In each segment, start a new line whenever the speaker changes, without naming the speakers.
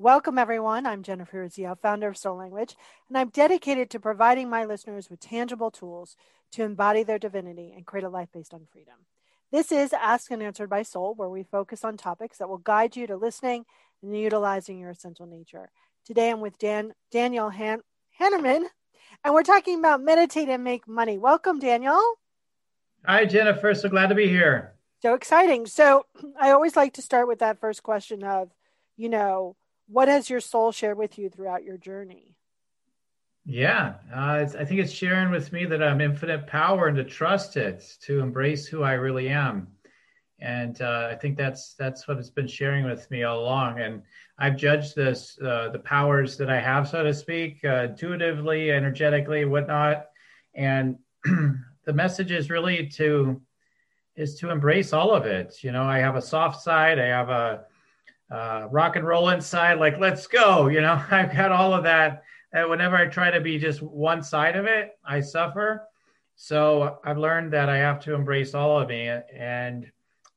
Welcome, everyone. I'm Jennifer Urezzio, founder of Soul Language, and I'm dedicated to providing my listeners with tangible tools to embody their divinity and create a life based on freedom. This is Asked and Answered by Soul, where we focus on topics that will guide you to listening and utilizing your essential nature. Today, I'm with Dan Daniel Han- Hanneman, and we're talking about meditate and make money. Welcome, Daniel.
Hi, Jennifer. So glad to be here.
So exciting. So I always like to start with that first question of, you know, what has your soul shared with you throughout your journey?
Yeah, uh, I think it's sharing with me that I'm infinite power and to trust it, to embrace who I really am. And uh, I think that's that's what it's been sharing with me all along. And I've judged this, uh, the powers that I have, so to speak, uh, intuitively, energetically, whatnot. And the message is really to is to embrace all of it. You know, I have a soft side, I have a uh, rock and roll inside. Like, let's go. You know, I've got all of that. And whenever I try to be just one side of it, I suffer. So I've learned that I have to embrace all of me, and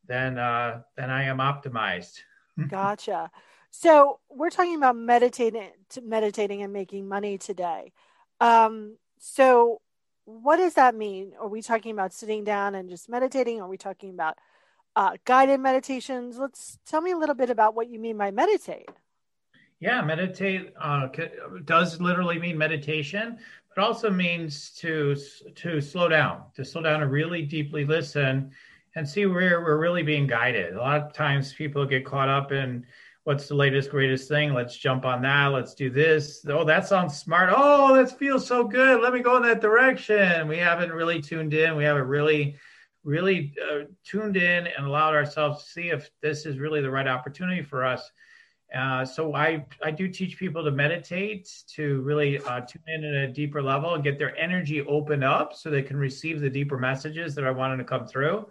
then uh, then I am optimized.
gotcha. So we're talking about meditating, meditating and making money today. Um, so what does that mean? Are we talking about sitting down and just meditating? Are we talking about uh, guided meditations? Let's tell me a little bit about what you mean by meditate.
Yeah, meditate uh, does literally mean meditation, but also means to to slow down, to slow down and really deeply listen and see where we're really being guided. A lot of times people get caught up in what's the latest greatest thing. Let's jump on that. Let's do this. Oh that sounds smart. Oh that feels so good. Let me go in that direction. We haven't really tuned in. We haven't really really uh, tuned in and allowed ourselves to see if this is really the right opportunity for us uh, so I, I do teach people to meditate to really uh, tune in at a deeper level and get their energy open up so they can receive the deeper messages that I wanted to come through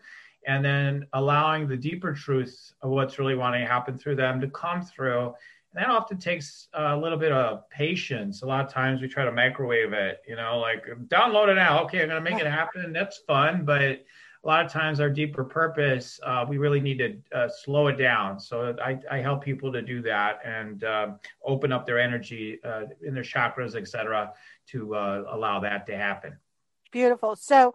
and then allowing the deeper truths of what's really wanting to happen through them to come through. And that often takes a little bit of patience. A lot of times we try to microwave it, you know, like download it now. Okay, I'm going to make it happen. That's fun. But a lot of times our deeper purpose, uh, we really need to uh, slow it down. So I, I, help people to do that and uh, open up their energy uh, in their chakras, etc., to uh, allow that to happen.
Beautiful. So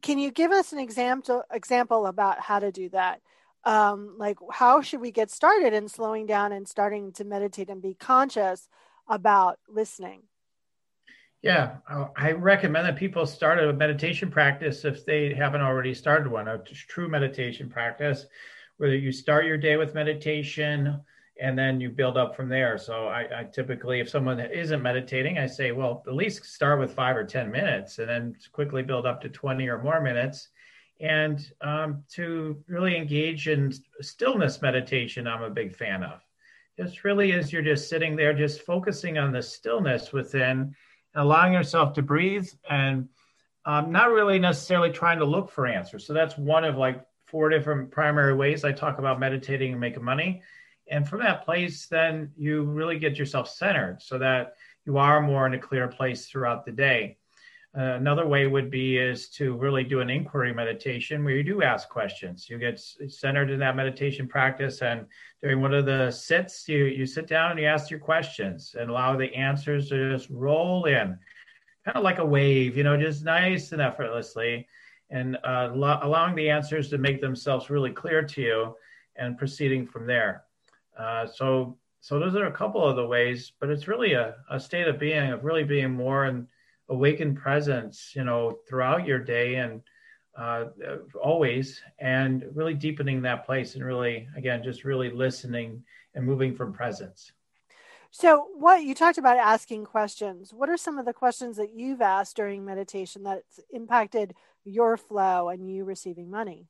can you give us an example example about how to do that? Um, like how should we get started in slowing down and starting to meditate and be conscious about listening?
Yeah, I recommend that people start a meditation practice if they haven't already started one, a true meditation practice, whether you start your day with meditation and then you build up from there. So I, I, typically, if someone isn't meditating, I say, well, at least start with five or 10 minutes and then quickly build up to 20 or more minutes. And um, to really engage in stillness meditation, I'm a big fan of. Just really as you're just sitting there, just focusing on the stillness within, allowing yourself to breathe and um, not really necessarily trying to look for answers. So that's one of like four different primary ways I talk about meditating and making money and from that place, then you really get yourself centered so that you are more in a clear place throughout the day. Uh, another way would be is to really do an inquiry meditation where you do ask questions. You get centered in that meditation practice, and during one of the sits, you you sit down and you ask your questions and allow the answers to just roll in, kind of like a wave, you know, just nice and effortlessly, and uh, lo- allowing the answers to make themselves really clear to you, and proceeding from there. Uh, so so those are a couple of the ways, but it's really a, a state of being of really being more in awakened presence, you know, throughout your day and uh, always, and really deepening that place and really, again, just really listening and moving from presence.
So, what you talked about asking questions. What are some of the questions that you've asked during meditation that's impacted your flow and you receiving money?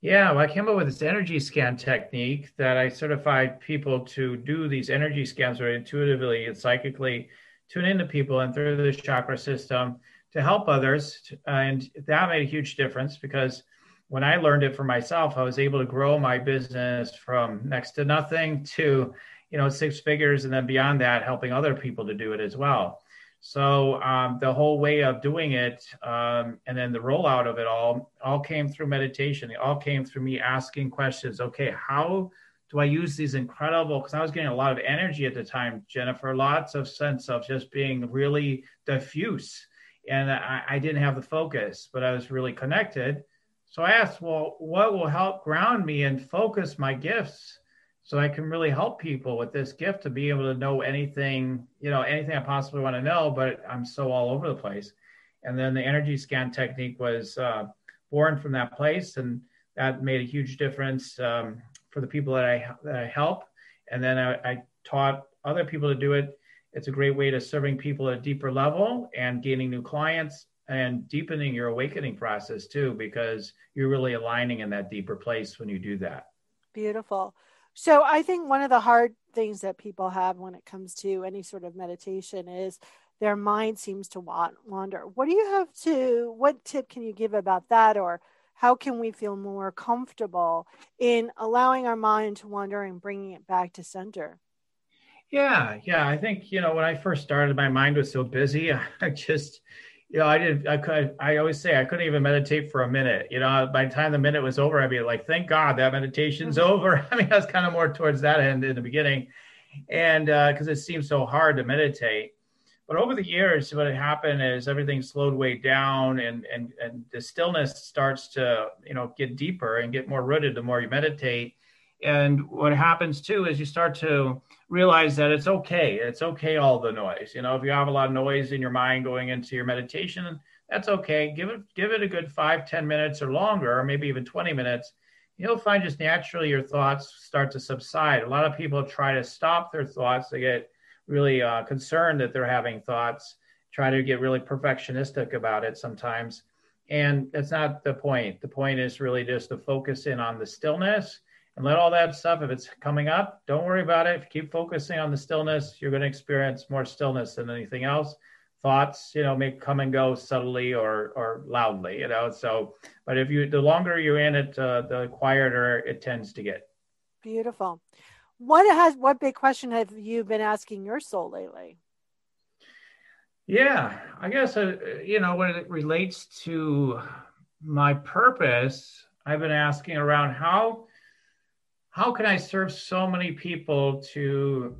Yeah, well, I came up with this energy scan technique that I certified people to do these energy scans very intuitively and psychically tune into people and through the chakra system to help others. And that made a huge difference because when I learned it for myself, I was able to grow my business from next to nothing to, you know, six figures, and then beyond that, helping other people to do it as well. So um, the whole way of doing it, um, and then the rollout of it all, all came through meditation. It all came through me asking questions. Okay, how do I use these incredible? Because I was getting a lot of energy at the time, Jennifer. Lots of sense of just being really diffuse, and I, I didn't have the focus, but I was really connected. So I asked, well, what will help ground me and focus my gifts? so I can really help people with this gift to be able to know anything, you know, anything I possibly want to know, but I'm so all over the place. And then the energy scan technique was uh, born from that place, and that made a huge difference um, for the people that I that I help. And then I, I taught other people to do it. It's a great way to serving people at a deeper level and gaining new clients and deepening your awakening process too, because you're really aligning in that deeper place when you do that.
Beautiful. So I think one of the hard things that people have when it comes to any sort of meditation is their mind seems to want wander. What do you have to, what tip can you give about that? Or how can we feel more comfortable in allowing our mind to wander and bringing it back to center?
Yeah, yeah. I think, you know, when I first started, my mind was so busy. I just, you know, I did. I could. I always say I couldn't even meditate for a minute. You know, by the time the minute was over, I'd be like, "Thank God that meditation's mm-hmm. over." I mean, I was kind of more towards that end in the beginning, and because uh, it seemed so hard to meditate. But over the years, what had happened is everything slowed way down, and and and the stillness starts to you know get deeper and get more rooted the more you meditate. And what happens too is you start to realize that it's okay. It's okay, all the noise. You know, if you have a lot of noise in your mind going into your meditation, that's okay. Give it give it a good five, ten minutes or longer, or maybe even 20 minutes. You'll find just naturally your thoughts start to subside. A lot of people try to stop their thoughts. They get really uh, concerned that they're having thoughts, try to get really perfectionistic about it sometimes. And that's not the point. The point is really just to focus in on the stillness and let all that stuff, if it's coming up, don't worry about it. If you keep focusing on the stillness, you're going to experience more stillness than anything else. Thoughts, you know, may come and go subtly or or loudly, you know. So, but if you, the longer you're in it, uh, the quieter it tends to get.
Beautiful. What has what big question have you been asking your soul lately?
Yeah, I guess uh, you know when it relates to my purpose, I've been asking around how how can I serve so many people to,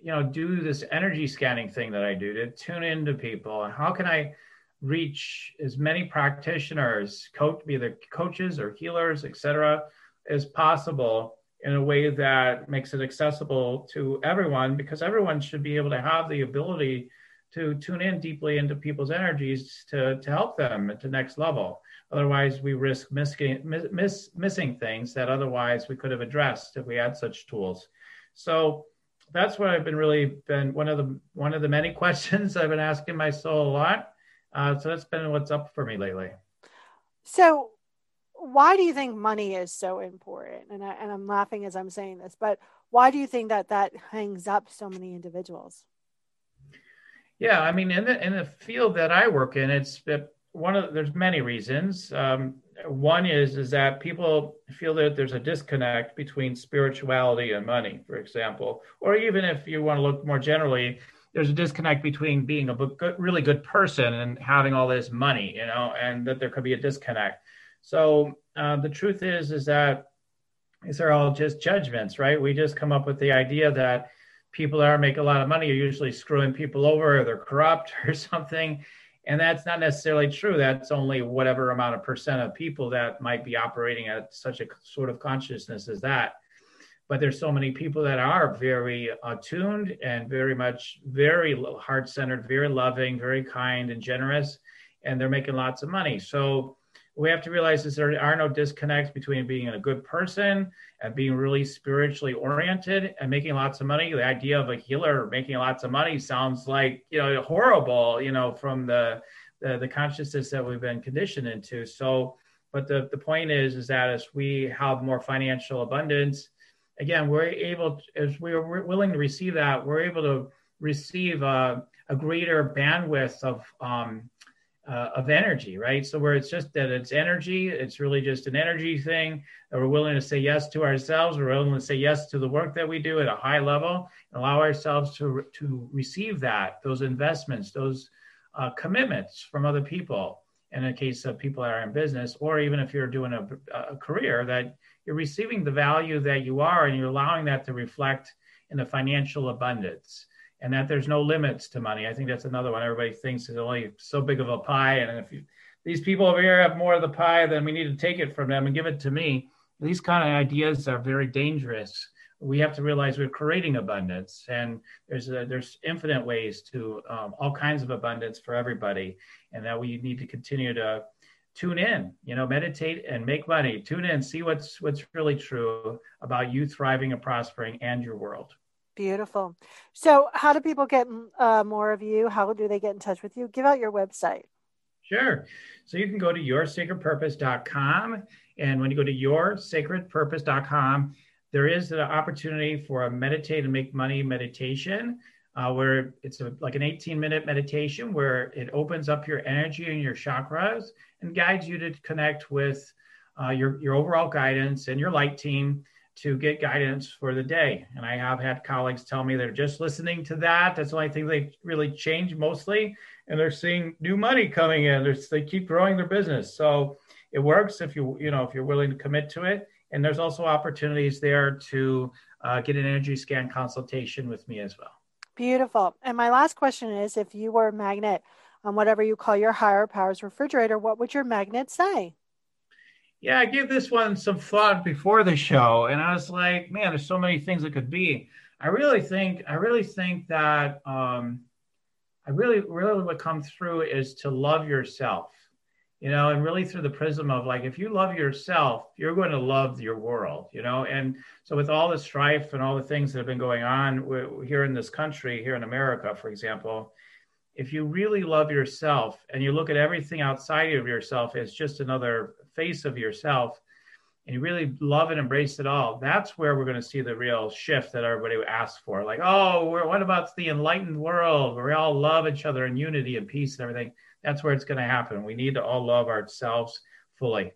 you know, do this energy scanning thing that I do to tune into people? And how can I reach as many practitioners, coach, be either coaches or healers, etc., as possible in a way that makes it accessible to everyone? Because everyone should be able to have the ability to tune in deeply into people's energies to, to help them at the next level. Otherwise, we risk missing, miss, missing things that otherwise we could have addressed if we had such tools. So that's what I've been really been one of the one of the many questions I've been asking my soul a lot. Uh, so that's been what's up for me lately.
So, why do you think money is so important? And I, and I'm laughing as I'm saying this, but why do you think that that hangs up so many individuals?
Yeah, I mean, in the in the field that I work in, it's one of there's many reasons. Um, one is is that people feel that there's a disconnect between spirituality and money, for example, or even if you want to look more generally, there's a disconnect between being a good, really good person and having all this money, you know, and that there could be a disconnect. So uh, the truth is is that these are all just judgments, right? We just come up with the idea that people that are making a lot of money are usually screwing people over, or they're corrupt or something and that's not necessarily true. That's only whatever amount of percent of people that might be operating at such a sort of consciousness as that. But there's so many people that are very attuned and very much very heart centered, very loving, very kind and generous, and they're making lots of money. So we have to realize is there are no disconnects between being a good person and being really spiritually oriented and making lots of money. The idea of a healer making lots of money sounds like you know horrible, you know, from the the, the consciousness that we've been conditioned into. So But the, the point is, is that as we have more financial abundance, again, we're able, to, as we're willing to receive that, we're able to receive a, a greater bandwidth of um, uh, of energy, right? So where it's just that it's energy, it's really just an energy thing. That we're willing to say yes to ourselves. We're willing to say yes to the work that we do at a high level, and allow ourselves to to receive that, those investments, those uh, commitments from other people. In a case of people that are in business, or even if you're doing a, a career, that you're receiving the value that you are, and you're allowing that to reflect in the financial abundance and that there's no limits to money. I think that's another one. Everybody thinks it's only so big of a pie, and if you, these people over here have more of the pie, then we need to take it from them and give it to me. These kind of ideas are very dangerous. We have to realize we're creating abundance, and there's a, there's infinite ways to um, all kinds of abundance for everybody, and that we need to continue to tune in. You know, meditate and make money. Tune in, see what's what's really true about you thriving and prospering and your world.
Beautiful. So, how do people get uh, more of you? How do they get in touch with you? Give out your website.
Sure. So, you can go to yoursacredpurpose.com. And when you go to yoursacredpurpose.com, there is an opportunity for a meditate and make money meditation uh, where it's a, like an 18 minute meditation where it opens up your energy and your chakras and guides you to connect with uh, your, your overall guidance and your light team to get guidance for the day. And I have had colleagues tell me they're just listening to that. That's the only thing they really change mostly. And they're seeing new money coming in. They're, they keep growing their business. So it works if you, you know, if you're willing to commit to it. And there's also opportunities there to uh, get an energy scan consultation with me as well.
Beautiful. And my last question is if you were a magnet on whatever you call your higher powers refrigerator, what would your magnet say?
Yeah, I gave this one some thought before the show, and I was like, man, there's so many things it could be. I really think, I really think that, um, I really, really what comes through is to love yourself, you know, and really through the prism of like, if you love yourself, you're going to love your world, you know. And so, with all the strife and all the things that have been going on here in this country, here in America, for example, if you really love yourself and you look at everything outside of yourself as just another face of yourself and you really love and embrace it all, that's where we're going to see the real shift that everybody asks for. Like, oh, what about the enlightened world where we all love each other in unity and peace and everything? That's where it's going to happen. We need to all love ourselves fully.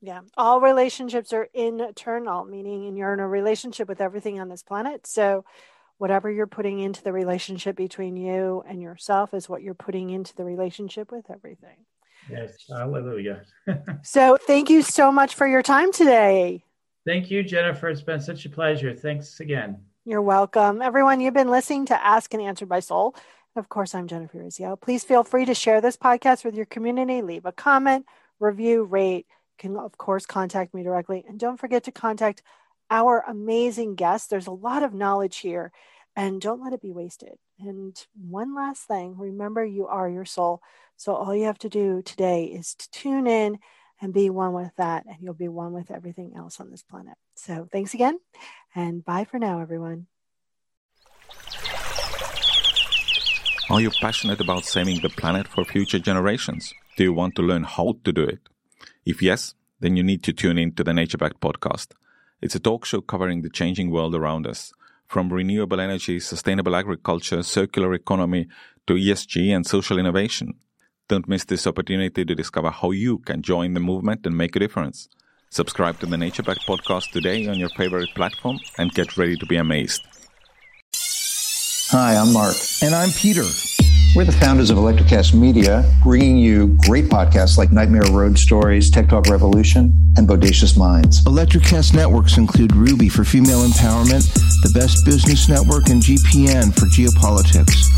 Yeah, all relationships are internal, meaning you're in a relationship with everything on this planet. So, whatever you're putting into the relationship between you and yourself is what you're putting into the relationship with everything.
Yes, hallelujah.
so, thank you so much for your time today.
Thank you, Jennifer. It's been such a pleasure. Thanks again.
You're welcome. Everyone, you've been listening to Ask and Answered by Soul. Of course, I'm Jennifer Urezzio. Please feel free to share this podcast with your community. Leave a comment, review, rate. You can, of course, contact me directly. And don't forget to contact our amazing guests. There's a lot of knowledge here, and don't let it be wasted. And one last thing remember, you are your soul. So all you have to do today is to tune in and be one with that, and you'll be one with everything else on this planet. So thanks again, and bye for now, everyone.
Are you passionate about saving the planet for future generations? Do you want to learn how to do it? If yes, then you need to tune in to the Nature Back podcast. It's a talk show covering the changing world around us, from renewable energy, sustainable agriculture, circular economy, to ESG and social innovation. Don't miss this opportunity to discover how you can join the movement and make a difference. Subscribe to the Nature Back podcast today on your favorite platform and get ready to be amazed.
Hi, I'm Mark.
And I'm Peter.
We're the founders of Electrocast Media, bringing you great podcasts like Nightmare Road Stories, Tech Talk Revolution, and Bodacious Minds.
Electrocast networks include Ruby for female empowerment, the Best Business Network, and GPN for geopolitics.